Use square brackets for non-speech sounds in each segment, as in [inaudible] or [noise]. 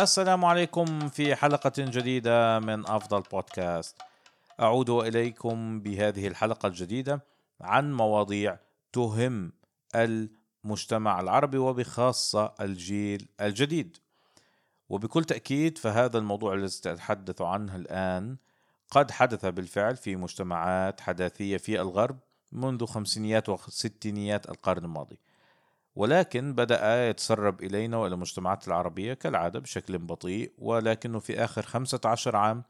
السلام عليكم في حلقة جديدة من أفضل بودكاست. أعود إليكم بهذه الحلقة الجديدة عن مواضيع تهم المجتمع العربي وبخاصة الجيل الجديد. وبكل تأكيد فهذا الموضوع الذي سأتحدث عنه الآن قد حدث بالفعل في مجتمعات حداثية في الغرب منذ خمسينيات وستينيات القرن الماضي. ولكن بدأ يتسرب إلينا وإلى المجتمعات العربية كالعادة بشكل بطيء ولكنه في آخر 15 عام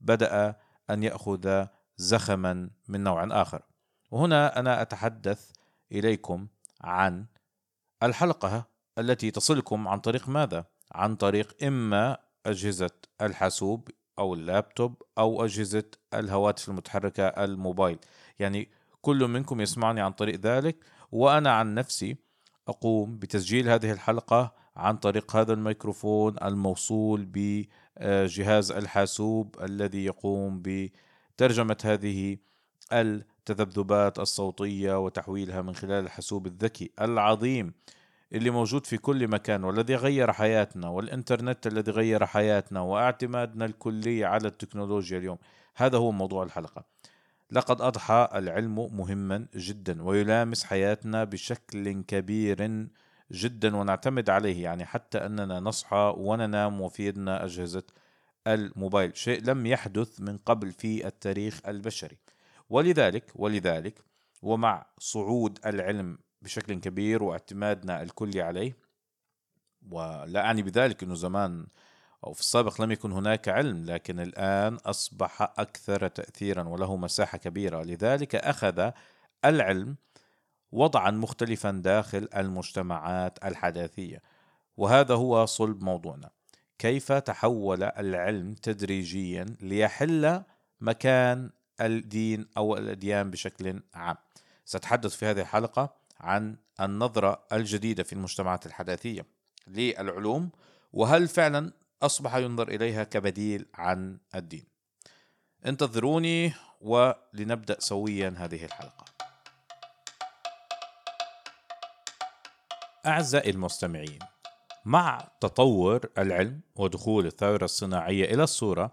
بدأ أن يأخذ زخما من نوع آخر وهنا أنا أتحدث إليكم عن الحلقة التي تصلكم عن طريق ماذا؟ عن طريق إما أجهزة الحاسوب أو اللابتوب أو أجهزة الهواتف المتحركة الموبايل يعني كل منكم يسمعني عن طريق ذلك وأنا عن نفسي أقوم بتسجيل هذه الحلقة عن طريق هذا الميكروفون الموصول بجهاز الحاسوب الذي يقوم بترجمة هذه التذبذبات الصوتية وتحويلها من خلال الحاسوب الذكي العظيم اللي موجود في كل مكان والذي غير حياتنا والإنترنت الذي غير حياتنا واعتمادنا الكلي على التكنولوجيا اليوم. هذا هو موضوع الحلقة. لقد أضحى العلم مهما جدا ويلامس حياتنا بشكل كبير جدا ونعتمد عليه يعني حتى أننا نصحى وننام وفي يدنا أجهزة الموبايل. شيء لم يحدث من قبل في التاريخ البشري. ولذلك ولذلك ومع صعود العلم بشكل كبير واعتمادنا الكلي عليه ولا أعني بذلك أنه زمان أو في السابق لم يكن هناك علم لكن الآن أصبح أكثر تأثيرا وله مساحة كبيرة. لذلك أخذ العلم وضعا مختلفا داخل المجتمعات الحداثية. وهذا هو صلب موضوعنا. كيف تحول العلم تدريجيا ليحل مكان الدين أو الأديان بشكل عام؟ سأتحدث في هذه الحلقة عن النظرة الجديدة في المجتمعات الحداثية للعلوم وهل فعلا أصبح ينظر إليها كبديل عن الدين. انتظروني ولنبدأ سويا هذه الحلقة. أعزائي المستمعين مع تطور العلم ودخول الثورة الصناعية إلى الصورة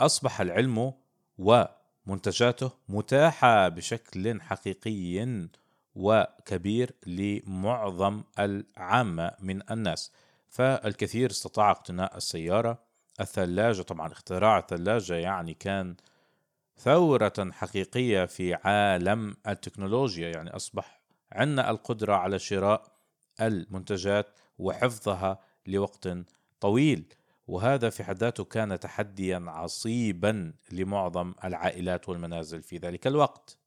أصبح العلم ومنتجاته متاحة بشكل حقيقي وكبير لمعظم العامة من الناس. فالكثير استطاع اقتناء السيارة. الثلاجة طبعا اختراع الثلاجة يعني كان ثورة حقيقية في عالم التكنولوجيا يعني أصبح عندنا القدرة على شراء المنتجات وحفظها لوقت طويل. وهذا في حد ذاته كان تحديا عصيبا لمعظم العائلات والمنازل في ذلك الوقت.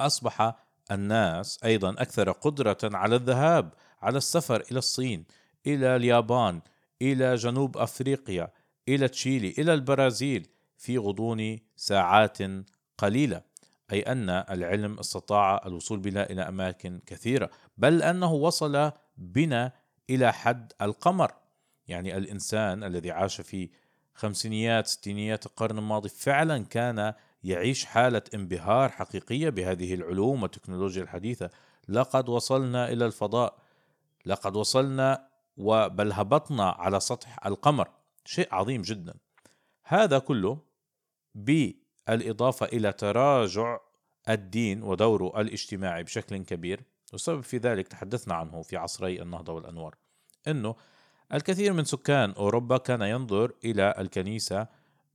أصبح الناس أيضا أكثر قدرة على الذهاب على السفر إلى الصين. إلى اليابان إلى جنوب أفريقيا إلى تشيلي إلى البرازيل في غضون ساعات قليلة. أي أن العلم استطاع الوصول بنا إلى أماكن كثيرة. بل أنه وصل بنا إلى حد القمر. يعني الإنسان الذي عاش في خمسينيات ستينيات القرن الماضي فعلا كان يعيش حالة انبهار حقيقية بهذه العلوم والتكنولوجيا الحديثة. لقد وصلنا إلى الفضاء. لقد وصلنا وبل هبطنا على سطح القمر. شيء عظيم جدا. هذا كله بالإضافة إلى تراجع الدين ودوره الاجتماعي بشكل كبير. والسبب في ذلك تحدثنا عنه في عصري النهضة والأنوار. أنه الكثير من سكان أوروبا كان ينظر إلى الكنيسة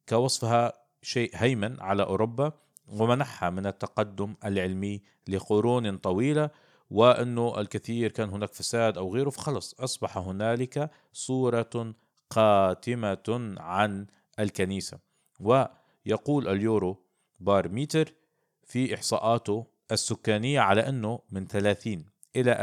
كوصفها شيء هيمن على أوروبا ومنحها من التقدم العلمي لقرون طويلة وأنه الكثير كان هناك فساد أو غيره فخلص أصبح هنالك صورة قاتمة عن الكنيسة. ويقول اليورو بارميتر في إحصاءاته السكانية على أنه من 30 إلى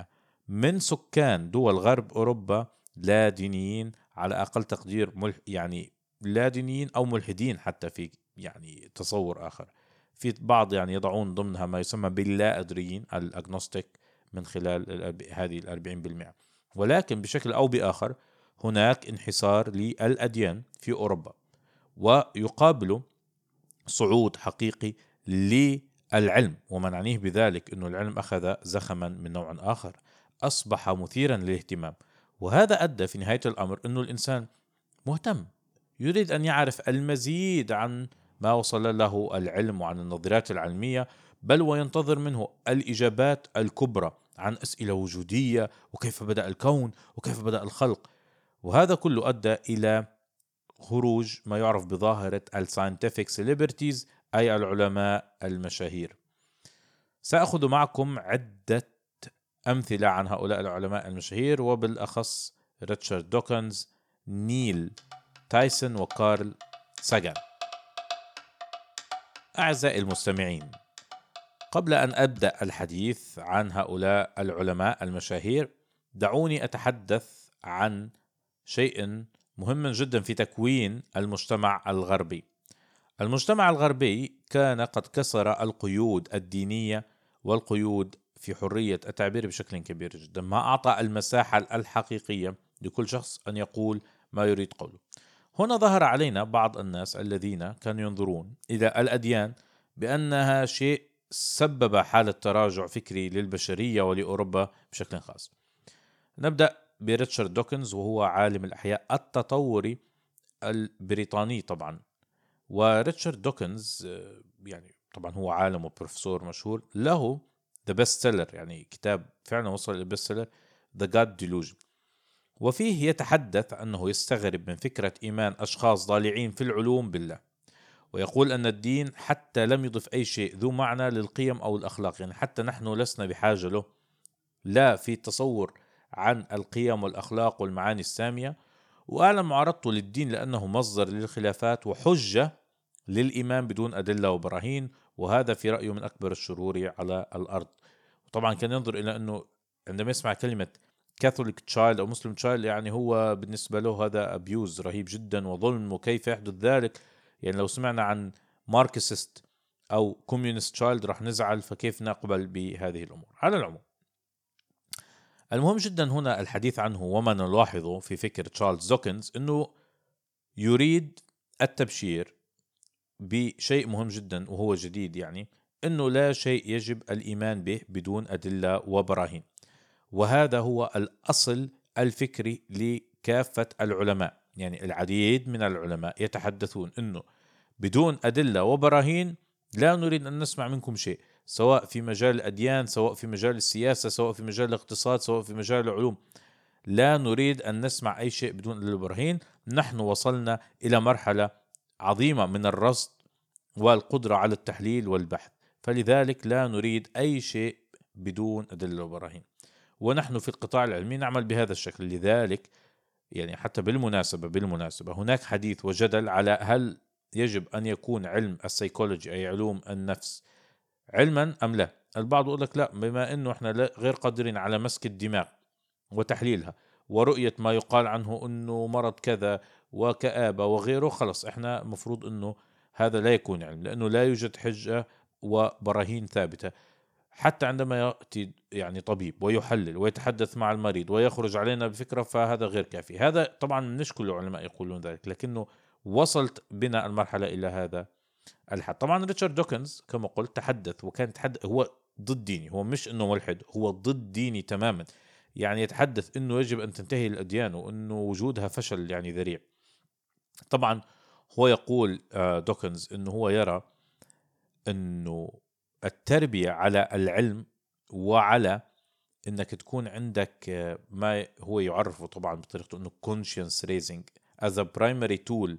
40% من سكان دول غرب أوروبا لا دينيين على أقل تقدير ملح يعني لا دينيين أو ملحدين حتى في يعني تصور آخر. في بعض يعني يضعون ضمنها ما يسمى باللا أدريين الأجنوستيك من خلال هذه الأربعين بالمئة. ولكن بشكل أو بآخر هناك انحسار للأديان في أوروبا ويقابل صعود حقيقي للعلم وما نعنيه بذلك أنه العلم أخذ زخما من نوع آخر أصبح مثيرا للاهتمام. وهذا أدى في نهاية الأمر أنه الإنسان مهتم يريد أن يعرف المزيد عن ما وصل له العلم وعن النظريات العلمية بل وينتظر منه الإجابات الكبرى عن أسئلة وجودية وكيف بدأ الكون وكيف بدأ الخلق. وهذا كله أدى إلى خروج ما يعرف بظاهرة ال scientific celebrities أي العلماء المشاهير. سأخذ معكم عدة أمثلة عن هؤلاء العلماء المشاهير وبالأخص ريتشارد دوكنز نيل تايسون وكارل ساجان. أعزائي المستمعين قبل أن أبدأ الحديث عن هؤلاء العلماء المشاهير دعوني أتحدث عن شيء مهم جدا في تكوين المجتمع الغربي. المجتمع الغربي كان قد كسر القيود الدينية والقيود في حرية التعبير بشكل كبير جدا. ما أعطى المساحة الحقيقية لكل شخص أن يقول ما يريد قوله. هنا ظهر علينا بعض الناس الذين كانوا ينظرون إلى الأديان بأنها شيء سبب حالة تراجع فكري للبشرية ولأوروبا بشكل خاص. نبدأ بريتشارد دوكنز وهو عالم الأحياء التطوري البريطاني طبعا. وريتشارد دوكنز آه، يعني طبعا هو عالم وبروفيسور مشهور له the best seller يعني كتاب فعلا وصل لل best seller The God Delusion وفيه يتحدث أنه يستغرب من فكرة إيمان أشخاص ضالعين في العلوم بالله ويقول أن الدين حتى لم يضف أي شيء ذو معنى للقيم أو الأخلاق يعني حتى نحن لسنا بحاجة له لا في التصور عن القيم والأخلاق والمعاني السامية واعلن معارضته للدين لأنه مصدر للخلافات وحجة للإيمان بدون أدلة وبراهين وهذا في رايه من أكبر الشرور على الأرض. وطبعا كان ينظر إلى أنه عندما يسمع كلمة Catholic child أو Muslim child يعني هو بالنسبة له هذا abuse رهيب جدا وظلم وكيف يحدث ذلك؟ يعني لو سمعنا عن Marxist أو communist child راح نزعل فكيف نقبل بهذه الأمور؟ على العموم. المهم جدا هنا الحديث عنه وما نلاحظه في فكر تشارلز دوكنز إنه يريد التبشير بشيء مهم جدا وهو جديد يعني إنه لا شيء يجب الإيمان به بدون أدلة وبراهين. وهذا هو الأصل الفكري لكافة العلماء. يعني العديد من العلماء يتحدثون إنه بدون أدلة وبراهين لا نريد أن نسمع منكم شيء سواء في مجال الأديان سواء في مجال السياسة سواء في مجال الاقتصاد سواء في مجال العلوم. لا نريد أن نسمع أي شيء بدون أدلة وبراهين. نحن وصلنا إلى مرحلة عظيمة من الرصد والقدرة على التحليل والبحث. فلذلك لا نريد أي شيء بدون أدلة وبراهين. ونحن في القطاع العلمي نعمل بهذا الشكل. لذلك يعني حتى بالمناسبة بالمناسبة هناك حديث وجدل على هل يجب أن يكون علم السيكولوجي أي علوم النفس علما أم لا؟ البعض يقول لك لا بما أنه إحنا غير قادرين على مسك الدماغ وتحليلها ورؤية ما يقال عنه أنه مرض كذا وكآبة وغيره خلص إحنا مفروض أنه هذا لا يكون علم لأنه لا يوجد حجة وبراهين ثابتة. حتى عندما يأتي يعني طبيب ويحلل ويتحدث مع المريض ويخرج علينا بفكرة فهذا غير كافي. هذا طبعا مش كل العلماء يقولون ذلك لكنه وصلت بنا المرحلة إلى هذا الحد. طبعا ريتشارد دوكنز كما قلت تحدث وكان يتحدث هو ضد ديني هو مش إنه ملحد هو ضد ديني تماما. يعني يتحدث إنه يجب أن تنتهي الأديان وإنه وجودها فشل يعني ذريع. طبعا هو يقول آه، دوكنز إنه هو يرى إنه التربية على العلم وعلى إنك تكون عندك آه، ما هو يعرفه طبعا بطريقته إنه conscience raising as a primary tool.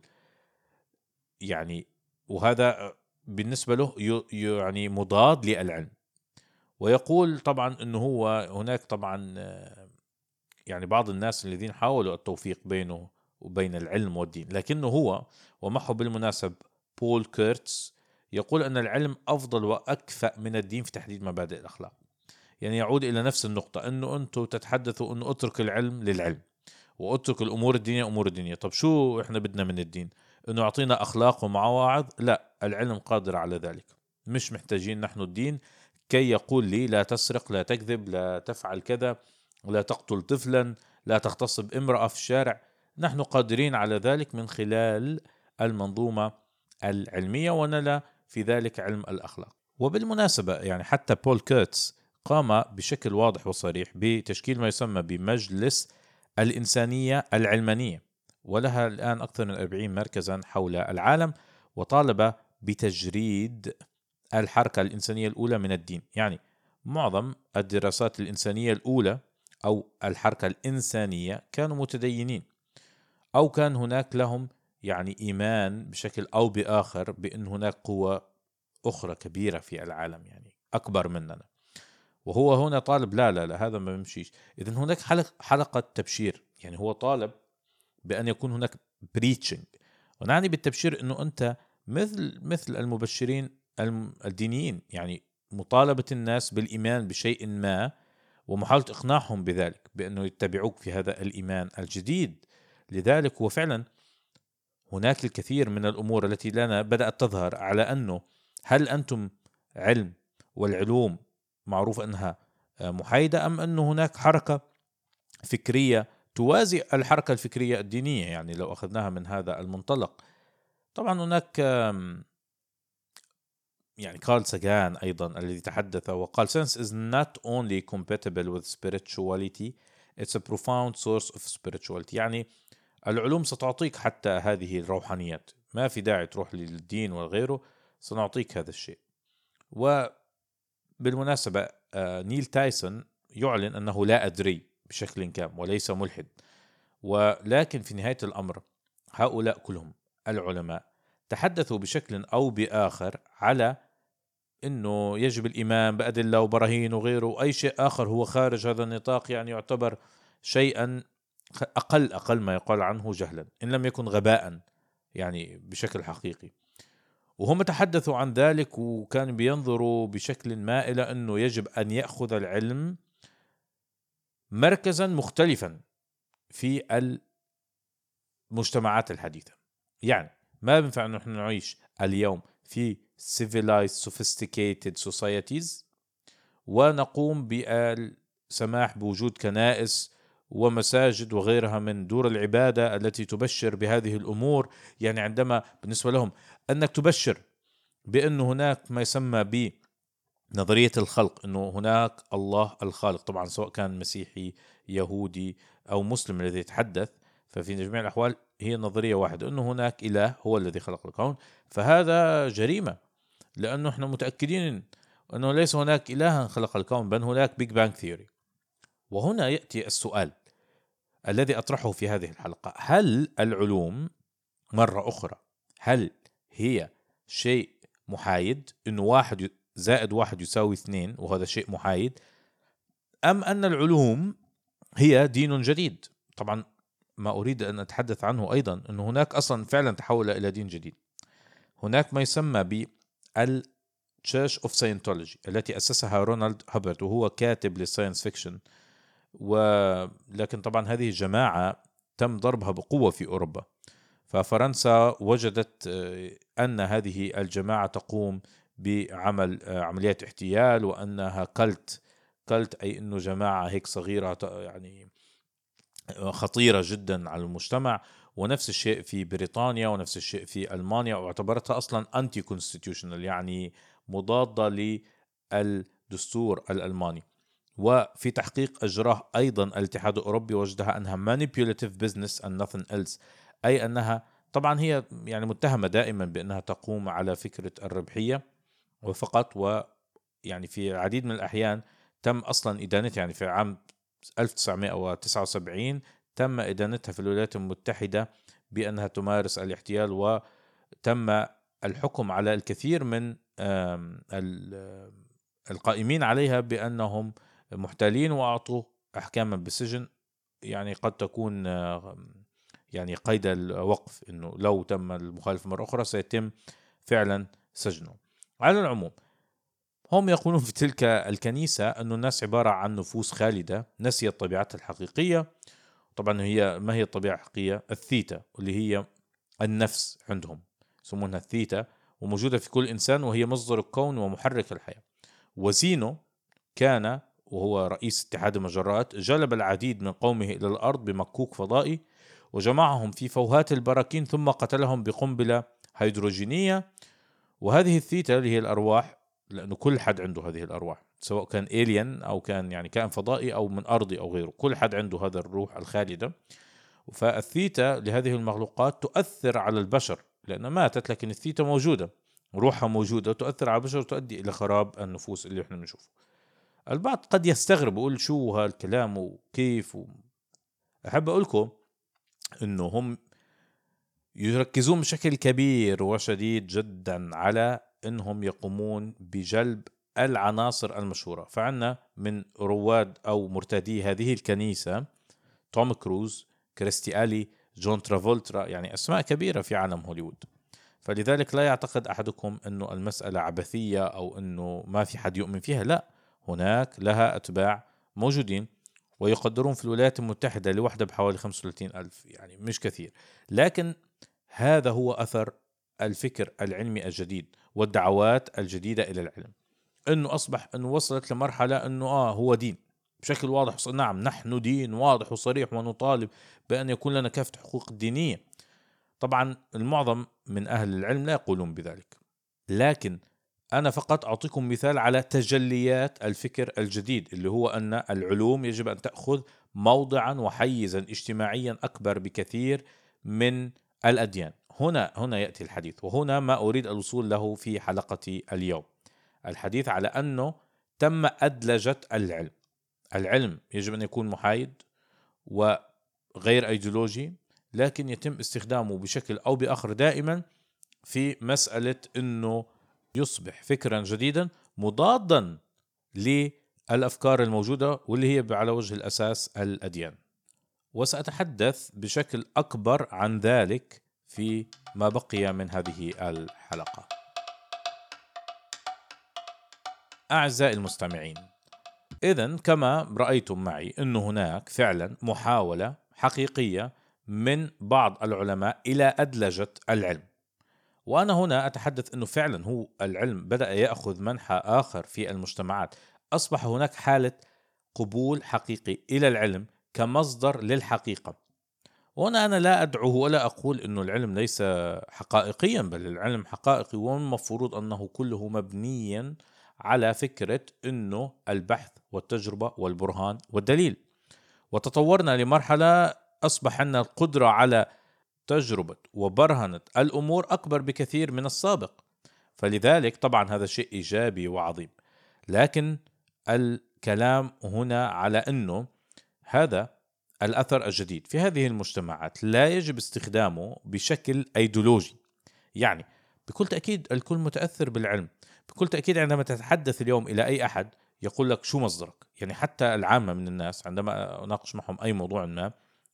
يعني وهذا بالنسبة له يعني مضاد للعلم. ويقول طبعا إنه هو هناك طبعا آه، يعني بعض الناس الذين حاولوا التوفيق بينه وبين العلم والدين لكنه هو ومعه بالمناسب بول كيرتس يقول أن العلم أفضل وأكفأ من الدين في تحديد مبادئ الأخلاق. يعني يعود إلى نفس النقطة أنه أنتم تتحدثوا أنه أترك العلم للعلم وأترك الأمور الدينية أمور الدنيا طب شو إحنا بدنا من الدين؟ أنه يعطينا أخلاق ومواعظ؟ لا العلم قادر على ذلك. مش محتاجين نحن الدين. كي يقول لي لا تسرق لا تكذب لا تفعل كذا لا تقتل طفلا لا تغتصب امرأة في الشارع. نحن قادرين على ذلك من خلال المنظومة العلمية وبما في ذلك علم الأخلاق. وبالمناسبة يعني حتى بول كيرتس قام بشكل واضح وصريح بتشكيل ما يسمى بمجلس الإنسانية العلمانية ولها الآن أكثر من 40 مركزا حول العالم وطالب بتجريد الحركة الإنسانية الأولى من الدين. يعني معظم الدراسات الإنسانية الأولى أو الحركة الإنسانية كانوا متدينين أو كان هناك لهم يعني إيمان بشكل أو بآخر بأن هناك قوة أخرى كبيرة في العالم يعني أكبر مننا. وهو هنا طالب لا لا لا هذا ما بيمشيش. إذا هناك حلقة تبشير يعني هو طالب بأن يكون هناك بريتشنج ونعني بالتبشير أنه أنت مثل مثل المبشرين الدينيين يعني مطالبة الناس بالإيمان بشيء ما ومحاولة إقناعهم بذلك بأنه يتبعوك في هذا الإيمان الجديد. لذلك هو فعلا هناك الكثير من الأمور التي لنا بدأت تظهر على أنه هل أنتم علم والعلوم معروف أنها محايدة أم أن هناك حركة فكرية توازي الحركة الفكرية الدينية؟ يعني لو أخذناها من هذا المنطلق. طبعا هناك يعني كارل ساجان أيضا الذي تحدث وقال sense is not only compatible with spirituality it's a profound source of spirituality. يعني العلوم ستعطيك حتى هذه الروحانيات. ما في داعي تروح للدين وغيره سنعطيك هذا الشيء. وبالمناسبة آه، نيل تايسون يعلن أنه لا أدري بشكل كام وليس ملحد. ولكن في نهاية الأمر هؤلاء كلهم العلماء تحدثوا بشكل أو بآخر على إنه يجب الإيمان بأدلة وبراهين وغيره أي شيء آخر هو خارج هذا النطاق يعني يعتبر شيئا أقل أقل ما يقال عنه جهلا إن لم يكن غباء يعني بشكل حقيقي. وهم تحدثوا عن ذلك وكانوا بينظروا بشكل ما إلى أنه يجب أن يأخذ العلم مركزا مختلفا في المجتمعات الحديثة. يعني ما بينفع انه نحن نعيش اليوم في civilized sophisticated societies ونقوم بالسماح بوجود كنائس ومساجد وغيرها من دور العبادة التي تبشر بهذه الأمور. يعني عندما بالنسبة لهم أنك تبشر بأن هناك ما يسمى ب نظرية الخلق أنه هناك الله الخالق. طبعا سواء كان مسيحي يهودي أو مسلم الذي يتحدث ففي جميع الأحوال هي نظرية واحدة أنه هناك إله هو الذي خلق الكون. فهذا جريمة لأنه إحنا متأكدين أنه ليس هناك إلها خلق الكون بل هناك Big Bang Theory وهنا يأتي السؤال الذي أطرحه في هذه الحلقة. هل العلوم مرة أخرى هل هي شيء محايد أنه واحد زائد واحد يساوي اثنين وهذا شيء محايد أم أن العلوم هي دين جديد؟ طبعا ما أريد أن أتحدث عنه أيضا أنه هناك أصلا فعلا تحول إلى دين جديد. هناك ما يسمى ب ال Church of Scientology التي أسسها رونالد هابرد وهو كاتب لل science fiction. ولكن طبعا هذه الجماعة تم ضربها بقوة في أوروبا. ففرنسا وجدت آه، أن هذه الجماعة تقوم بعمل آه، عمليات احتيال وأنها cult كلت أي إنه جماعة هيك صغيرة يعني آه، خطيرة جدا على المجتمع. ونفس الشيء في بريطانيا ونفس الشيء في ألمانيا واعتبرتها أصلا انتي كونستيتيوشنال يعني مضادة للدستور الألماني. وفي تحقيق إجراه أيضا الاتحاد الأوروبي وجدها أنها manipulative business and nothing else. أي أنها طبعا هي يعني متهمة دائما بأنها تقوم على فكرة الربحية وفقط و يعني في العديد من الأحيان تم أصلا إدانتها يعني في عام 1979 تم إدانتها في الولايات المتحدة بأنها تمارس الاحتيال وتم الحكم على الكثير من القائمين عليها بأنهم محتالين وأعطوا أحكاما بالسجن يعني قد تكون يعني قيد الوقف إنه لو تم المخالفة مرة أخرى سيتم فعلا سجنه. على العموم هم يقولون في تلك الكنيسة أن الناس عبارة عن نفوس خالدة نسيت طبيعتها الحقيقية. طبعا هي ما هي الطبيعة الحقيقية؟ الثيتا اللي هي النفس عندهم يسمونها الثيتا وموجودة في كل إنسان وهي مصدر الكون ومحرك الحياة. وزينو كان وهو رئيس اتحاد المجرات جلب العديد من قومه إلى الأرض بمكوك فضائي وجمعهم في فوهات البراكين ثم قتلهم بقنبلة هيدروجينية. وهذه الثيتا اللي هي الأرواح لأنه كل حد عنده هذه الأرواح سواء كان alien أو كان يعني كائن فضائي أو من أرضي أو غيره كل حد عنده هذا الروح الخالدة. فالثيتا لهذه المخلوقات تؤثر على البشر لأنها ماتت لكن الثيتا موجودة روحها موجودة وتؤثر على البشر وتؤدي إلى خراب النفوس اللي إحنا بنشوفه. البعض قد يستغرب يقول شو هالكلام وكيف و... أحب أقول لكم أنه هم يركزون بشكل كبير وشديد جدا على أنهم يقومون بجلب العناصر المشهورة. فعنا من رواد أو مرتدي هذه الكنيسة توم كروز كريستي آلي جون ترافولترا يعني أسماء كبيرة في عالم هوليوود. فلذلك لا يعتقد أحدكم أنه المسألة عبثية أو أنه ما في حد يؤمن فيها لا. هناك لها أتباع موجودين ويقدرون في الولايات المتحدة لوحدة بحوالي 35 ألف يعني مش كثير. لكن هذا هو أثر الفكر العلمي الجديد والدعوات الجديدة إلى العلم. أنه أصبح أنه وصلت لمرحلة أنه آه هو دين. بشكل واضح نعم نحن دين واضح وصريح ونطالب بأن يكون لنا كافة حقوق الدينية طبعا المعظم من أهل العلم لا يقولون بذلك. لكن أنا فقط أعطيكم مثال على تجليات الفكر الجديد اللي هو أن العلوم يجب أن تأخذ موضعا وحيزا اجتماعيا أكبر بكثير من الأديان. هنا هنا يأتي الحديث وهنا ما أريد الوصول له في حلقة اليوم. الحديث على أنه تم أدلجة العلم. العلم يجب أن يكون محايد وغير أيديولوجي لكن يتم استخدامه بشكل أو بآخر دائما في مسألة أنه يصبح فكرا جديدا مضادا للأفكار الموجودة واللي هي على وجه الأساس الأديان. وسأتحدث بشكل أكبر عن ذلك في ما بقي من هذه الحلقة. أعزائي المستمعين إذا كما رأيتم معي أن هناك فعلا محاولة حقيقية من بعض العلماء إلى أدلجة العلم. وأنا هنا أتحدث أنه فعلا هو العلم بدأ يأخذ منحى آخر في المجتمعات. أصبح هناك حالة قبول حقيقي إلى العلم كمصدر للحقيقة. وهنا أنا لا أدعو ولا أقول أنه العلم ليس حقائقيا بل العلم حقائقي والمفروض أنه كله مبنيا على فكرة أنه البحث والتجربة والبرهان والدليل. وتطورنا لمرحلة أصبح عندنا القدرة على تجربة وبرهنة الأمور أكبر بكثير من السابق. فلذلك طبعا هذا شيء إيجابي وعظيم. لكن الكلام هنا على أنه هذا الأثر الجديد في هذه المجتمعات لا يجب استخدامه بشكل أيديولوجي. يعني بكل تأكيد الكل متأثر بالعلم. بكل تأكيد عندما تتحدث اليوم إلى أي أحد يقول لك شو مصدرك. يعني حتى العامة من الناس عندما أناقش معهم أي موضوع ما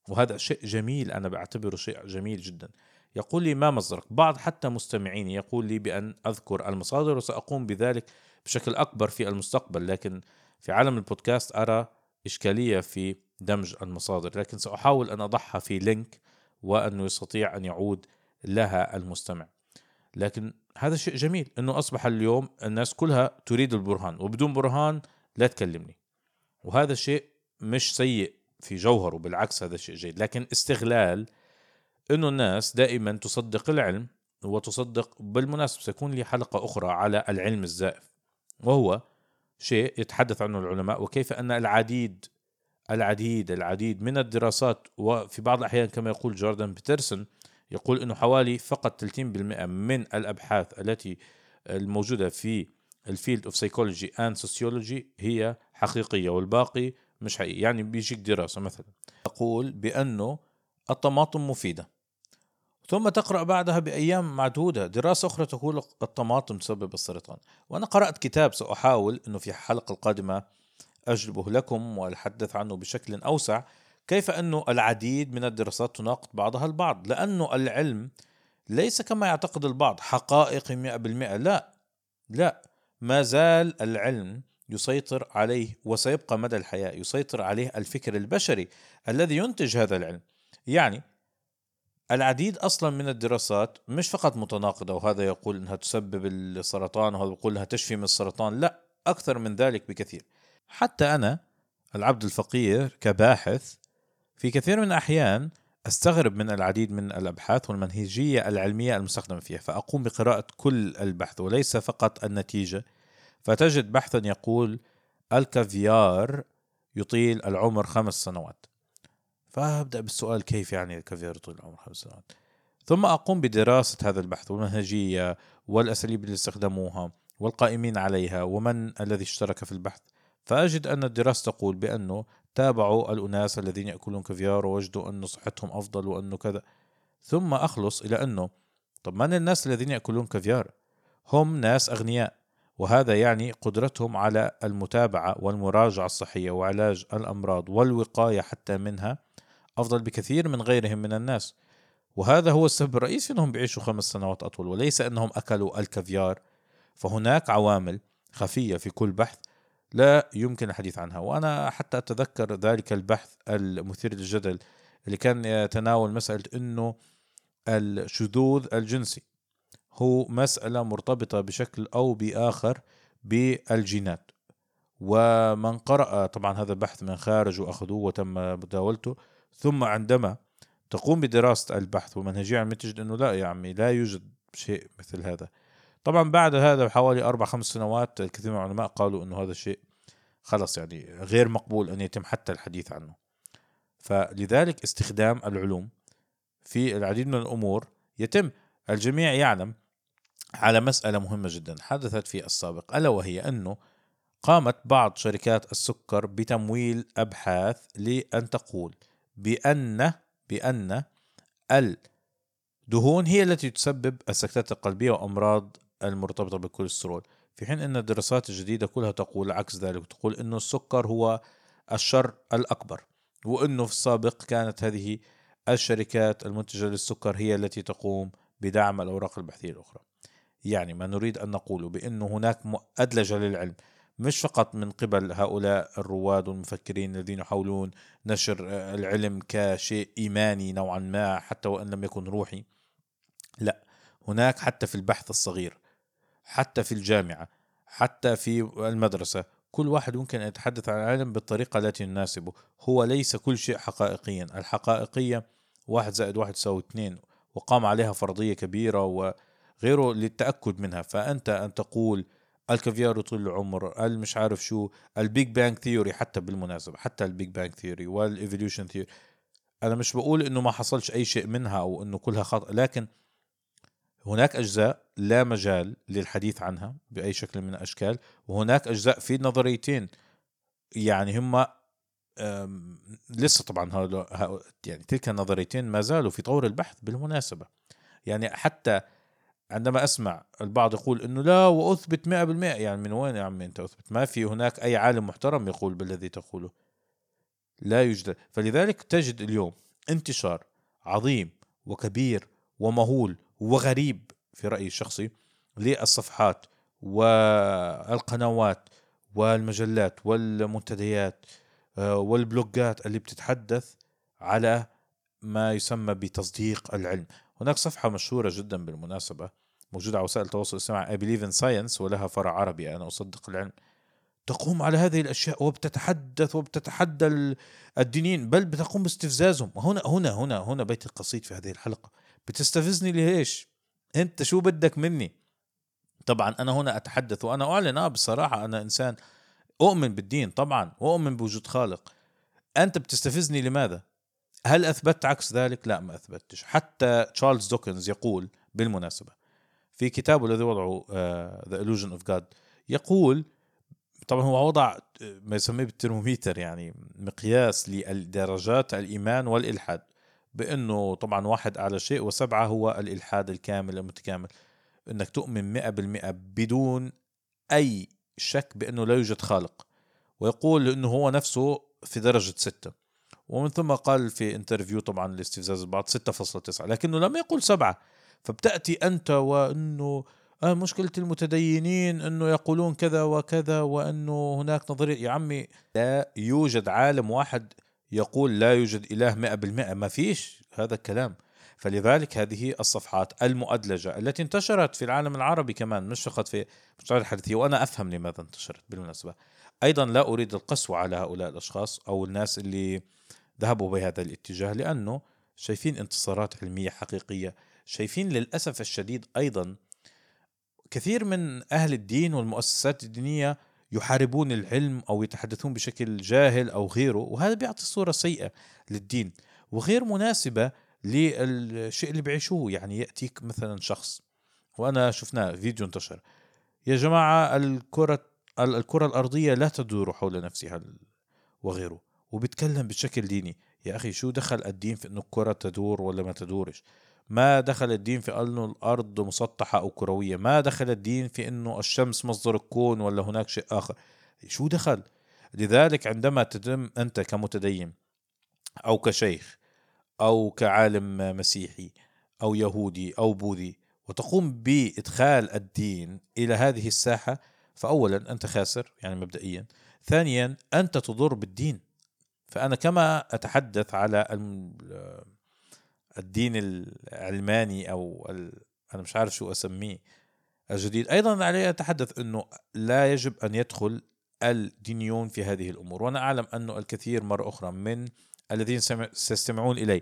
وهذا شيء جميل أنا بعتبره شيء جميل جدا. يقول لي ما مصدرك؟ بعض حتى مستمعيني يقول لي بأن أذكر المصادر وسأقوم بذلك بشكل أكبر في المستقبل لكن في عالم البودكاست أرى إشكالية في دمج المصادر لكن سأحاول أن أضعها في لينك وأنه يستطيع أن يعود لها المستمع. لكن هذا شيء جميل أنه أصبح اليوم الناس كلها تريد البرهان وبدون برهان لا تكلمني. وهذا شيء مش سيء في جوهره بالعكس هذا شيء جيد. لكن استغلال إنه الناس دائما تصدق العلم وتصدق بالمناسبة سيكون لي حلقة أخرى على العلم الزائف. وهو شيء يتحدث عنه العلماء وكيف أن العديد العديد العديد من الدراسات وفي بعض الأحيان كما يقول جوردن بيترسون يقول أنه حوالي فقط 30% من الأبحاث التي الموجودة في ال field of psychology and sociology هي حقيقية والباقي مش حقيقي يعني بيجيك دراسة مثلا. تقول بأنه الطماطم مفيدة. ثم تقرأ بعدها بأيام معدودة. دراسة أخرى تقول الطماطم تسبب السرطان. وأنا قرأت كتاب سأحاول أنه في الحلقة القادمة أجلبه لكم وأتحدث عنه بشكل أوسع كيف أنه العديد من الدراسات تناقض بعضها البعض. لأنه العلم ليس كما يعتقد البعض. حقائقي 100% لا لا. ما زال العلم يسيطر عليه وسيبقى مدى الحياة يسيطر عليه الفكر البشري الذي ينتج هذا العلم. يعني العديد أصلا من الدراسات مش فقط متناقضة وهذا يقول إنها تسبب السرطان وهذا يقول إنها تشفي من السرطان لا أكثر من ذلك بكثير. حتى أنا العبد الفقير كباحث في كثير من الأحيان أستغرب من العديد من الأبحاث والمنهجية العلمية المستخدمة فيها فأقوم بقراءة كل البحث وليس فقط النتيجة. فتجد بحثا يقول الكافيار يطيل العمر خمس سنوات. فأبدأ بالسؤال كيف يعني الكافيار طول العمر خمس سنوات؟ ثم أقوم بدراسة هذا البحث والمنهجية والأساليب اللي استخدموها والقائمين عليها ومن الذي اشترك في البحث. فأجد أن الدراسة تقول بأنه تابعوا الأناس الذين يأكلون كافيار ووجدوا أن صحتهم أفضل وأنه كذا. ثم أخلص إلى أنه طب من الناس الذين يأكلون كافيار؟ هم ناس أغنياء. وهذا يعني قدرتهم على المتابعة والمراجعة الصحية وعلاج الأمراض والوقاية حتى منها أفضل بكثير من غيرهم من الناس. وهذا هو السبب الرئيسي أنهم بيعيشوا خمس سنوات أطول وليس أنهم أكلوا الكافيار. فهناك عوامل خفية في كل بحث لا يمكن الحديث عنها وأنا حتى أتذكر ذلك البحث المثير للجدل اللي كان يتناول مسألة أنه الشذوذ الجنسي. هو مسألة مرتبطة بشكل أو بآخر بالجينات. ومن قرأ طبعا هذا البحث من خارج وأخذوه وتم مداولته ثم عندما تقوم بدراسة البحث ومنهجية علمية تجد أنه لا يا عمي لا يوجد شيء مثل هذا. طبعا بعد هذا بحوالي أربع خمس سنوات الكثير من العلماء قالوا أنه هذا الشيء خلص يعني غير مقبول أن يتم حتى الحديث عنه. فلذلك استخدام العلوم في العديد من الأمور يتم الجميع يعلم على مسألة مهمة جدا حدثت في السابق ألا وهي أنه قامت بعض شركات السكر بتمويل أبحاث لأن تقول بأن بأن الدهون هي التي تسبب السكتات القلبية وأمراض المرتبطة بالكوليسترول في حين أن الدراسات الجديدة كلها تقول عكس ذلك تقول أنه السكر هو الشر الأكبر وأنه في السابق كانت هذه الشركات المنتجة للسكر هي التي تقوم بدعم الأوراق البحثية الأخرى. يعني ما نريد أن نقوله بأنه هناك أدلجة للعلم مش فقط من قبل هؤلاء الرواد والمفكرين الذين يحاولون نشر العلم كشيء إيماني نوعا ما حتى وإن لم يكن روحي. لا هناك حتى في البحث الصغير حتى في الجامعة حتى في المدرسة كل واحد يمكن أن يتحدث عن العلم بالطريقة التي تناسبه هو ليس كل شيء حقائقيا الحقائقية واحد زائد واحد يساوي اثنين وقام عليها فرضية كبيرة وغيره للتأكد منها. فأنت أن تقول الكافيار يطول العمر المش عارف شو ال Big Bang theory حتى بالمناسبة حتى ال Big Bang theory وال evolution theory أنا مش بقول إنه ما حصلش أي شيء منها أو إنه كلها خطأ لكن هناك أجزاء لا مجال للحديث عنها بأي شكل من الأشكال وهناك أجزاء في نظريتين. يعني هم لسه طبعا يعني تلك النظريتين ما زالوا في طور البحث بالمناسبة. يعني حتى عندما أسمع البعض يقول إنه لا وأثبت 100% يعني من وين يا عمي أنت أثبت؟ ما في هناك أي عالم محترم يقول بالذي تقوله. لا يوجد فلذلك تجد اليوم انتشار عظيم وكبير ومهول وغريب في رأيي الشخصي للصفحات والقنوات والمجلات والمنتديات آه، والبلوجات اللي بتتحدث على ما يسمى بتصديق العلم. هناك صفحة مشهورة جدا بالمناسبة موجودة على وسائل التواصل الاجتماعي. I believe in science ولها فرع عربي. أنا أصدق العلم. تقوم على هذه الأشياء وبتتحدث وبتتحدى الدينين بل بتقوم باستفزازهم. هنا هنا هنا هنا بيت القصيد في هذه الحلقة. بتستفزني ليش أنت شو بدك مني؟ طبعا أنا هنا أتحدث وأنا أعلن. آه بصراحة أنا إنسان أؤمن بالدين طبعا وأؤمن بوجود خالق. أنت بتستفزني لماذا؟ هل أثبتت عكس ذلك؟ لا ما أثبتش حتى تشارلز دوكنز يقول بالمناسبة في كتابه الذي وضعه The illusion of God يقول طبعا هو وضع آه، ما يسميه بالترمومتر يعني مقياس لدرجات الإيمان والإلحاد بأنه طبعا واحد أعلى شيء وسبعة هو الإلحاد الكامل المتكامل. إنك تؤمن مئة بالمئة بدون أي شك بأنه لا يوجد خالق. ويقول إنه هو نفسه في درجة ستة. ومن ثم قال في interview طبعا لاستفزاز البعض 6.9 لكنه لم يقل سبعة. فبتأتي أنت وأنه آه مشكلة المتدينين أنه يقولون كذا وكذا وأنه هناك نظرية. يا عمي لا يوجد عالم واحد يقول لا يوجد إله مئة بالمئة. ما فيش هذا الكلام. فلذلك هذه الصفحات المؤدلجة التي انتشرت في العالم العربي كمان مش فقط في مستوى الحديثية وأنا أفهم لماذا انتشرت بالمناسبة. أيضا لا أريد القسوة على هؤلاء الأشخاص أو الناس اللي ذهبوا بهذا الاتجاه لأنه شايفين انتصارات علمية حقيقية. شايفين للأسف الشديد أيضا كثير من أهل الدين والمؤسسات الدينية يحاربون العلم أو يتحدثون بشكل جاهل أو غيره وهذا بيعطي صورة سيئة للدين وغير مناسبة للشيء اللي بيعيشوه. يعني يأتيك مثلا شخص وأنا شفناه فيديو انتشر يا جماعة الكرة الكرة الأرضية لا تدور حول نفسها وغيره وبيتكلم بشكل ديني. يا أخي شو دخل الدين في إنه الكرة تدور ولا ما تدورش؟ ما دخل الدين في انه الأرض مسطحة أو كروية؟ ما دخل الدين في إنه الشمس مصدر الكون ولا هناك شيء آخر؟ شو دخل؟ لذلك عندما تتم أنت كمتدين أو كشيخ أو كعالم مسيحي أو يهودي أو بوذي وتقوم بإدخال الدين إلى هذه الساحة فاولا أنت خاسر يعني مبدئيا. ثانيا أنت تضر بالدين. فأنا كما أتحدث على الدين العلماني أو أنا مش عارف شو أسميه الجديد. أيضا علي أتحدث إنه لا يجب أن يدخل الدينيون في هذه الأمور. وأنا أعلم أنه الكثير مرة أخرى من الذين سيستمعون إلي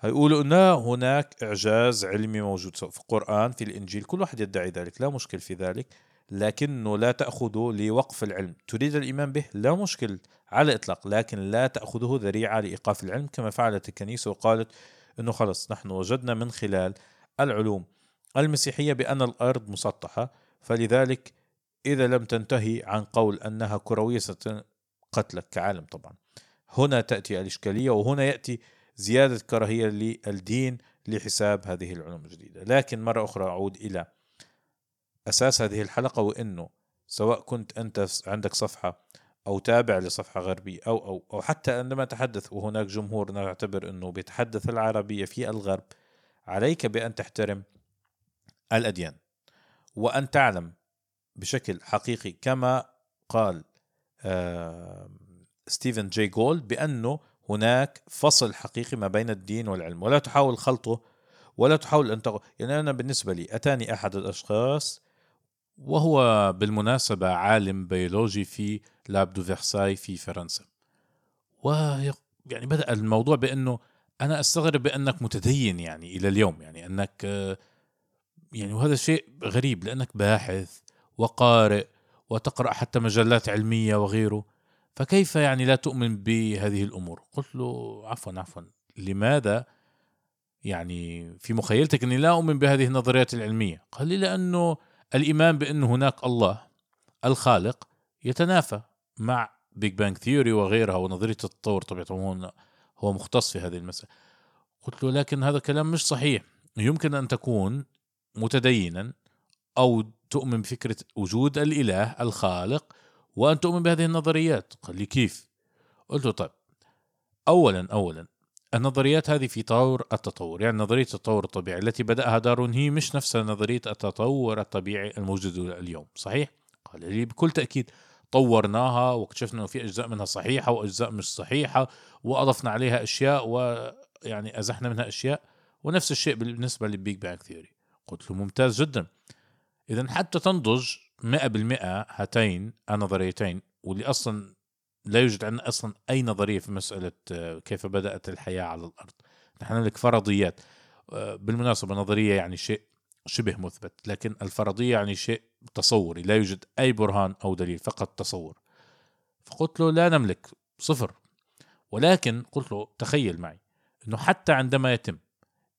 هيقولوا إن هناك إعجاز علمي موجود في القران في الإنجيل كل واحد يدعي ذلك لا مشكل في ذلك لكنه لا تأخذه لوقف العلم. تريد الإيمان به؟ لا مشكل على الإطلاق لكن لا تأخذه ذريعة لإيقاف العلم كما فعلت الكنيسة وقالت إنه خلص نحن وجدنا من خلال العلوم المسيحية بأن الأرض مسطحة فلذلك إذا لم تنتهي عن قول أنها كرويه ستقتلك كعالم طبعا. هنا تأتي الإشكالية وهنا يأتي زيادة كراهية للدين لحساب هذه العلوم الجديدة. لكن مرة أخرى أعود إلى أساس هذه الحلقة وإنه سواء كنت أنت عندك صفحة أو تابع لصفحة غربية أو أو أو حتى عندما تحدث وهناك جمهور نعتبر إنه بيتحدث العربية في الغرب عليك بأن تحترم الأديان وأن تعلم بشكل حقيقي كما قال آه ستيفن جي جولد بأنه هناك فصل حقيقي ما بين الدين والعلم ولا تحاول خلطه ولا تحاول أن تغ... يعني أنا بالنسبة لي أتاني أحد الأشخاص وهو بالمناسبة عالم بيولوجي في lab de Versailles في فرنسا. و يعني بدأ الموضوع بأنه أنا أستغرب بأنك متدين يعني إلى اليوم يعني أنك يعني وهذا شيء غريب لأنك باحث وقارئ وتقرأ حتى مجلات علمية وغيره فكيف يعني لا تؤمن بهذه الأمور؟ قلت له عفوا عفوا لماذا يعني في مخيلتك أني لا أؤمن بهذه النظريات العلمية؟ قال لي لأنه الإيمان بأن هناك الله الخالق يتنافى مع Big Bang theory وغيرها ونظرية التطور طبعا هو مختص في هذه المسألة. قلت له لكن هذا كلام مش صحيح. يمكن أن تكون متدينا أو تؤمن بفكرة وجود الإله الخالق وأن تؤمن بهذه النظريات. قال لي كيف؟ قلت له طيب أولا أولا النظريات هذه في طور التطور يعني نظرية التطور الطبيعي التي بدأها دارون هي مش نفس نظرية التطور الطبيعي الموجود اليوم صحيح؟ قال لي بكل تأكيد طورناها واكتشفنا إنه في أجزاء منها صحيحة وأجزاء مش صحيحة وأضفنا عليها أشياء ويعني أزحنا منها أشياء ونفس الشيء بالنسبة لل Big Bang theory قلت له ممتاز جدا اذا حتى تنضج 100% هاتين النظريتين واللي أصلا لا يوجد عندنا أصلا أي نظرية في مسألة آه، كيف بدأت الحياة على الأرض. نحن لك فرضيات آه، بالمناسبة نظرية يعني شيء شبه مثبت لكن الفرضية يعني شيء تصوري لا يوجد أي برهان أو دليل فقط تصور. فقلت له لا نملك صفر. ولكن قلت له تخيل معي إنه حتى عندما يتم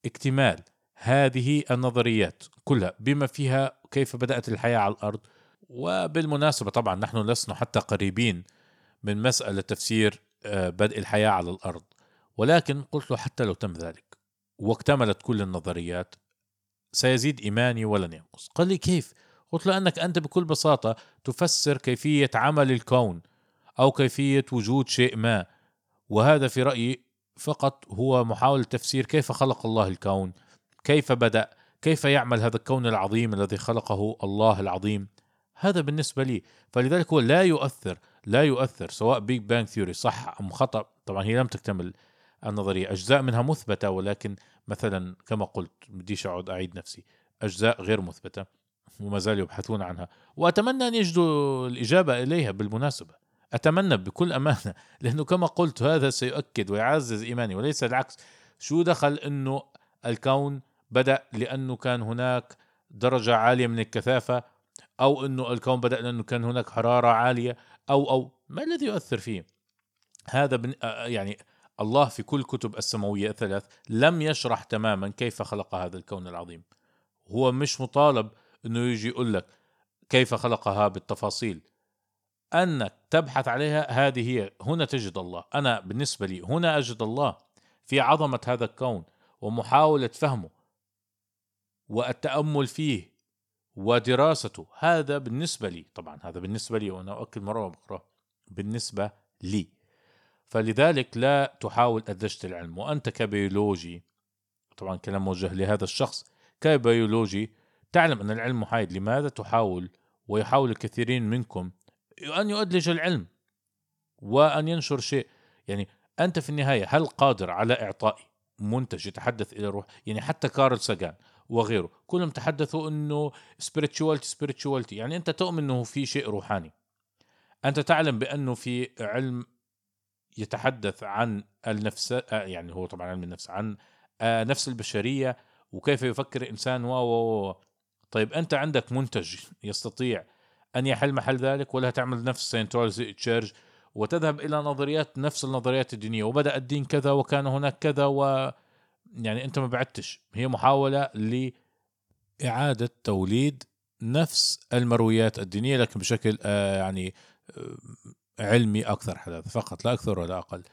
اكتمال هذه النظريات كلها بما فيها كيف بدأت الحياة على الأرض وبالمناسبة طبعا نحن لسنا حتى قريبين من مسألة تفسير آه، بدء الحياة على الأرض. ولكن قلت له حتى لو تم ذلك واكتملت كل النظريات سيزيد إيماني ولن ينقص قال لي كيف؟ قلت له أنك أنت بكل بساطة تفسر كيفية عمل الكون أو كيفية وجود شيء ما. وهذا في رأيي فقط هو محاولة تفسير كيف خلق الله الكون كيف بدأ كيف يعمل هذا الكون العظيم الذي خلقه الله العظيم. هذا بالنسبة لي. فلذلك هو لا يؤثر لا يؤثر سواء Big Bang theory صح أم خطأ. طبعا هي لم تكتمل النظرية. أجزاء منها مثبتة ولكن مثلا كما قلت بديش أقعد أعيد نفسي أجزاء غير مثبتة وما زالوا يبحثون عنها. وأتمنى أن يجدوا الإجابة إليها بالمناسبة. أتمنى بكل أمانة [laughs] لأنه كما قلت هذا سيؤكد ويعزز إيماني وليس العكس. شو دخل أنه الكون بدأ لأنه كان هناك درجة عالية من الكثافة أو إنه الكون بدا لأنه كان هناك حرارة عالية أو أو ما الذي يؤثر فيه؟ هذا بن آه، يعني الله في كل كتب السماوية الثلاث لم يشرح تماما كيف خلق هذا الكون العظيم. هو مش مطالب إنه يجي يقول لك كيف خلقها بالتفاصيل. انك تبحث عليها هذه هي هنا تجد الله. أنا بالنسبة لي هنا أجد الله في عظمة هذا الكون ومحاولة فهمه والتأمل فيه ودراسته. هذا بالنسبة لي طبعا هذا بالنسبة لي وأنا أؤكد مرة أخرى بالنسبة لي. فلذلك لا تحاول أدشت العلم. وأنت كبيولوجي طبعا كلام موجه لهذا الشخص كبيولوجي تعلم أن العلم محايد. لماذا تحاول ويحاول الكثيرين منكم أن يؤدلج العلم وأن ينشر شيء؟ يعني أنت في النهاية هل قادر على إعطاء منتج يتحدث إلى الروح يعني حتى كارل ساجان وغيره. كلهم تحدثوا أنه spirituality spirituality. يعني أنت تؤمن أنه في شيء روحاني. أنت تعلم بأنه في علم يتحدث عن النفس يعني هو طبعا علم النفس عن آه، نفس البشرية وكيف يفكر الإنسان و طيب أنت عندك منتج يستطيع أن يحل محل ذلك؟ ولا تعمل نفس Scientology Church وتذهب إلى نظريات نفس النظريات الدينية وبدأ الدين كذا وكان هناك كذا و يعني أنت ما بعدتش. هي محاولة لإعادة توليد نفس المرويات الدينية لكن بشكل آه يعني آه علمي أكثر حداثة فقط لا أكثر ولا أقل.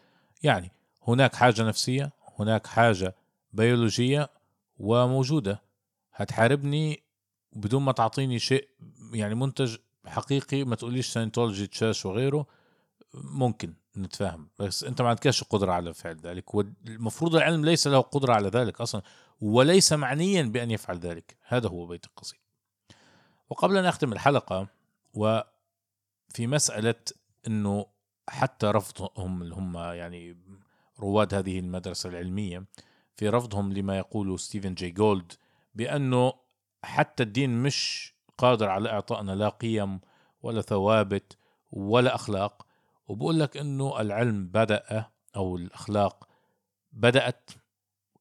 يعني هناك حاجة نفسية هناك حاجة بيولوجية وموجودة. هتحاربني بدون ما تعطيني شيء يعني منتج حقيقي ما تقوليش ساينتولوجي تشاش وغيره. ممكن نتفاهم بس أنت ما عندكش قدرة على فعل ذلك والمفروض العلم ليس له قدرة على ذلك أصلا وليس معنيا بأن يفعل ذلك هذا هو بيت القصيد. وقبل أن أختم الحلقة وفي مسألة إنه حتى رفضهم اللي هم يعني رواد هذه المدرسة العلمية في رفضهم لما يقوله ستيفن جي جولد بأنه حتى الدين مش قادر على إعطائنا لا قيم ولا ثوابت ولا أخلاق وبقول لك إنه العلم بدأ أو الأخلاق بدأت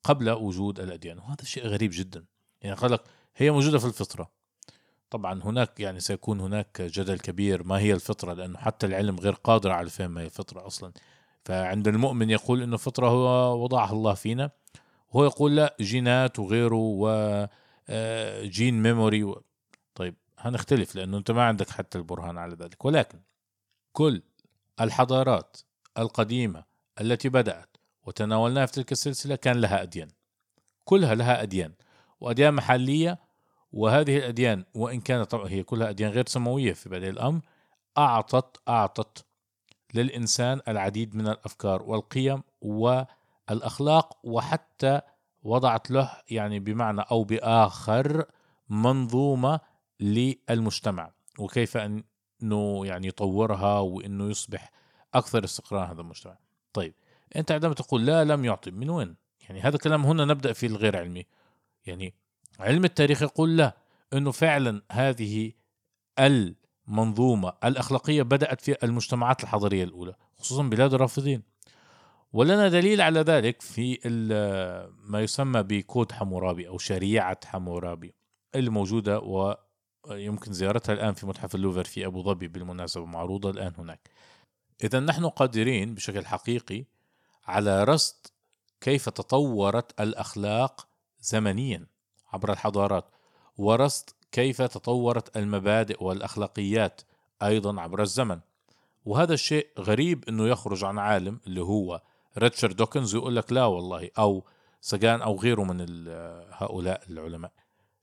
قبل وجود الأديان وهذا شيء غريب جدا. يعني قال لك هي موجودة في الفطرة. طبعا هناك يعني سيكون هناك جدل كبير ما هي الفطرة لأنه حتى العلم غير قادر على فهم ما هي الفطرة أصلا. فعند المؤمن يقول أنه الفطرة هو وضعها الله فينا. وهو يقول لا جينات وغيره وجين ميموري و... طيب هنختلف لأنه أنت ما عندك حتى البرهان على ذلك. ولكن كل الحضارات القديمة التي بدأت وتناولناها في تلك السلسلة كان لها أديان. كلها لها أديان وأديان محلية وهذه الأديان وإن كانت طبعا هي كلها أديان غير سماوية في بدء الأمر أعطت أعطت للإنسان العديد من الأفكار والقيم والأخلاق وحتى وضعت له يعني بمعنى أو بآخر منظومة للمجتمع. وكيف أنه يعني يطورها وأنه يصبح أكثر استقرار هذا المجتمع. طيب أنت عندما تقول لا لم يعطي من وين؟ يعني هذا الكلام هنا نبدأ في الغير علمي. يعني علم التاريخ يقول لا إنه فعلا هذه المنظومة الأخلاقية بدأت في المجتمعات الحضاريه الأولى خصوصا بلاد الرافضين. ولنا دليل على ذلك في ما يسمى بكود حمورابي أو شريعة حمورابي اللي ويمكن زيارتها الآن في متحف اللوفر في أبو ظبي بالمناسبة معروضة الآن هناك. اذا نحن قادرين بشكل حقيقي على رصد كيف تطورت الأخلاق زمنيا عبر الحضارات ورصد كيف تطورت المبادئ والأخلاقيات أيضا عبر الزمن وهذا الشيء غريب إنه يخرج عن عالم اللي هو ريتشارد دوكنز يقول لك لا والله أو سجان أو غيره من هؤلاء العلماء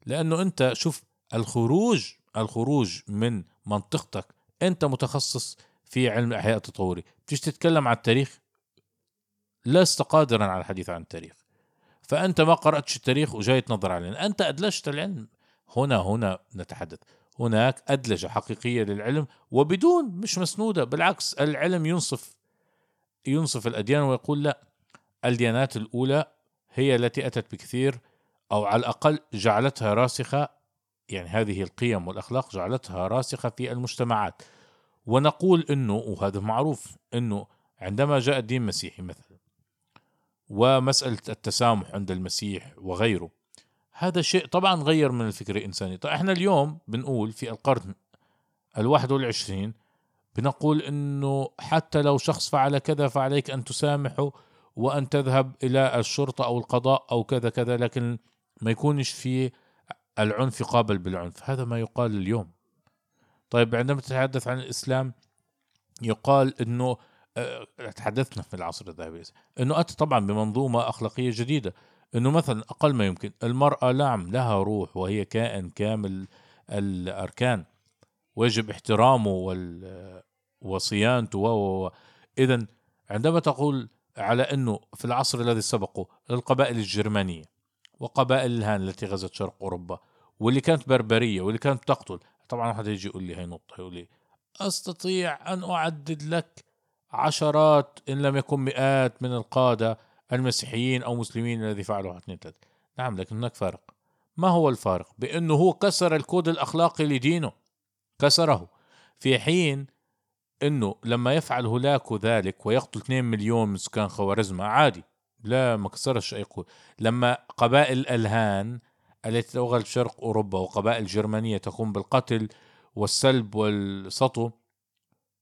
لأنه أنت شوف الخروج الخروج من منطقتك. أنت متخصص في علم الاحياء التطوري. تيجي تتكلم عن التاريخ؟ لست قادرا على الحديث عن التاريخ. فأنت ما قرأتش التاريخ وجاي تنظر علينا أنت أدلجت العلم. هنا هنا نتحدث. هناك أدلجة حقيقية للعلم وبدون مش مسنودة. بالعكس العلم ينصف ينصف الأديان ويقول لا الديانات الأولى هي التي أتت بكثير أو على الأقل جعلتها راسخة يعني هذه القيم والأخلاق جعلتها راسخة في المجتمعات. ونقول أنه وهذا معروف أنه عندما جاء الدين المسيحي مثلا ومسألة التسامح عند المسيح وغيره هذا شيء طبعا غير من الفكر الإنساني. طيب إحنا اليوم بنقول في القرن الواحد والعشرين بنقول إنه حتى لو شخص فعل كذا فعليك أن تسامحه وأن تذهب إلى الشرطة أو القضاء أو كذا كذا لكن ما يكونش في العنف يقابل بالعنف هذا ما يقال اليوم. طيب عندما تتحدث عن الإسلام يقال إنه آه، تحدثنا في العصر الذهبي إنه اتى طبعا بمنظومة أخلاقية جديدة إنه مثلا أقل ما يمكن المرأة نعم لها روح وهي كائن كامل الأركان ويجب احترامه وال وصيانته و اذا عندما تقول على إنه في العصر الذي سبقه القبائل الجرمانية وقبائل الهان التي غزت شرق أوروبا واللي كانت بربرية واللي كانت تقتل. طبعا واحد يجي يقول لي هي نقطة يقول لي أستطيع أن أعدد لك عشرات إن لم يكن مئات من القادة المسيحيين أو مسلمين الذي فعلوا واحد اثنين ثلاثة. نعم لكن هناك فارق. ما هو الفارق؟ بأنه هو كسر الكود الأخلاقي لدينه. كسره. في حين إنه لما يفعل هولاكو ذلك ويقتل 2 مليون من سكان خوارزمة عادي. لا ما كسرش أي قوة. لما قبائل الالهان التي تغل شرق أوروبا وقبائل جرمانية تقوم بالقتل والسلب والسطو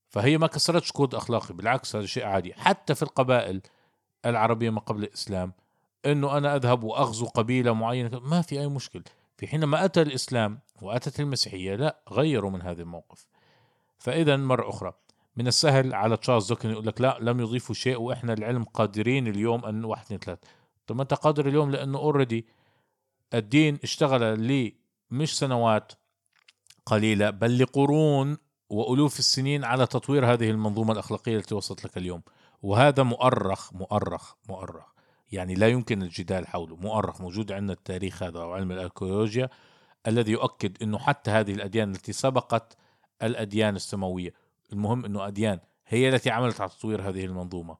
فهي ما كسرتش كود أخلاقي بالعكس هذا شيء عادي. حتى في القبائل العربية ما قبل الإسلام إنه أنا أذهب وأغزو قبيلة معينة ما في أي مشكلة في حينما أتى الإسلام وأتت المسيحية لا غيروا من هذا الموقف. فاذا مرة أخرى من السهل على تشارلز دوكنز يقول لك لا لم يضيفوا شيء وإحنا العلم قادرين اليوم أن واحد اثنين ثلاثة. طب ما أنت قادر اليوم لأنه already الدين اشتغل لي مش سنوات قليلة بل لقرون وألوف السنين على تطوير هذه المنظومة الأخلاقية التي وصلت لك اليوم. وهذا مؤرخ مؤرخ مؤرخ. يعني لا يمكن الجدال حوله. مؤرخ موجود عندنا التاريخ هذا وعلم الأركيولوجيا الذي يؤكد أنه حتى هذه الأديان التي سبقت الأديان السماوية. المهم إنه أديان هي التي عملت على تطوير هذه المنظومة.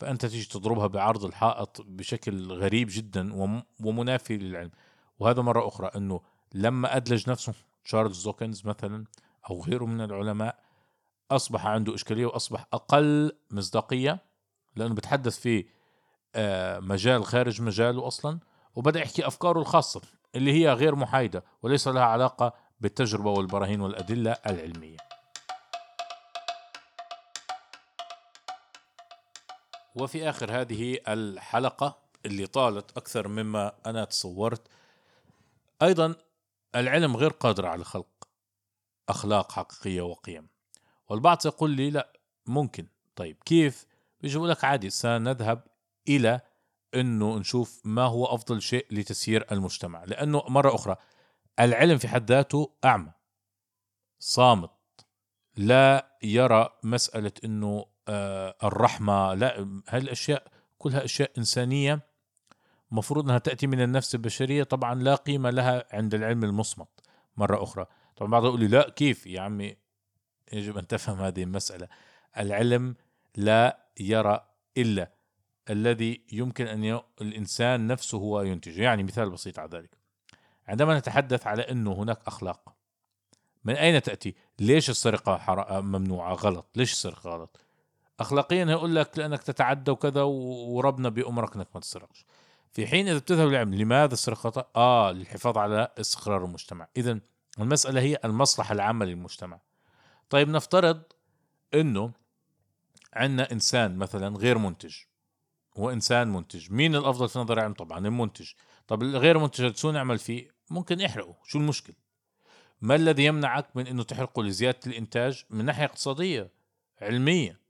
فأنت تيجي تضربها بعرض الحائط بشكل غريب جدا ومنافي للعلم. وهذا مرة أخرى إنه لما أدلج نفسه تشارلز دوكنز مثلا أو غيره من العلماء أصبح عنده إشكالية وأصبح أقل مصداقية لأنه بتحدث في آه، مجال خارج مجاله أصلا وبدأ يحكي أفكاره الخاصة اللي هي غير محايدة وليس لها علاقة بالتجربة والبراهين والأدلة العلمية. وفي آخر هذه الحلقة اللي طالت أكثر مما أنا تصورت أيضا العلم غير قادر على خلق أخلاق حقيقية وقيم. والبعض سيقول لي لا ممكن. طيب كيف؟ بيجي لك عادي سنذهب إلى أنه نشوف ما هو أفضل شيء لتسيير المجتمع. لأنه مرة أخرى العلم في حد ذاته أعمى صامت لا يرى مسألة أنه آه، الرحمة لا هالأشياء كلها أشياء إنسانية مفروض أنها تأتي من النفس البشرية طبعا لا قيمة لها عند العلم المصمت مرة أخرى طبعا بعض يقول لي لا كيف يا عمي يجب أن تفهم هذه المسألة العلم لا يرى إلا الذي يمكن أن ي... الإنسان نفسه هو ينتجه يعني مثال بسيط على ذلك عندما نتحدث على أنه هناك أخلاق من أين تأتي؟ ليش السرقة حر... ممنوعة غلط؟ ليش السرقة غلط؟ اخلاقيا هيقول لك لأنك تتعدى وكذا وربنا بامرك إنك ما تسرقش. في حين إذا بتذهب للعلم لماذا السرقة؟ آه للحفاظ على استقرار المجتمع. اذا المسألة هي المصلحة العامة للمجتمع. طيب نفترض إنه عندنا إنسان مثلا غير منتج وإنسان منتج. مين الأفضل في نظر العلم؟ طبعا المنتج. طب الغير منتج شو نعمل فيه؟ ممكن يحرقه. شو المشكلة؟ ما الذي يمنعك من إنه تحرقه لزيادة الإنتاج من ناحية اقتصادية علمية؟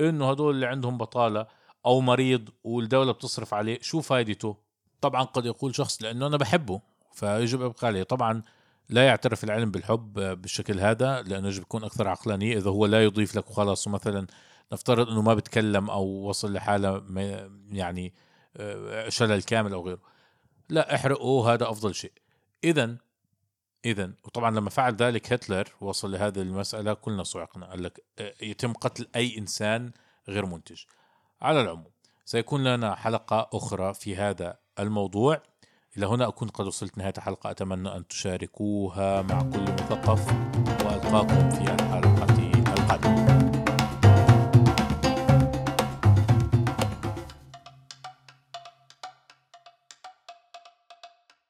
إنه هدول اللي عندهم بطالة أو مريض والدولة بتصرف عليه شو فائدته طبعا قد يقول شخص لأنه أنا بحبه فيجب ابقى عليه طبعا لا يعترف العلم بالحب بالشكل هذا لأنه يجب يكون أكثر عقلانية. إذا هو لا يضيف لك وخلاص مثلا نفترض إنه ما بتكلم أو وصل لحالة يعني آه، شلل كامل أو غيره لا احرقه هذا أفضل شيء. اذا اذا وطبعا لما فعل ذلك هتلر وصل لهذه المسألة كلنا صعقنا قال لك آه، يتم قتل أي إنسان غير منتج. على العموم سيكون لنا حلقة أخرى في هذا الموضوع. إلى هنا أكون قد وصلت نهاية الحلقة. أتمنى أن تشاركوها مع كل مثقف وألقاكم في الحلقة القادمة.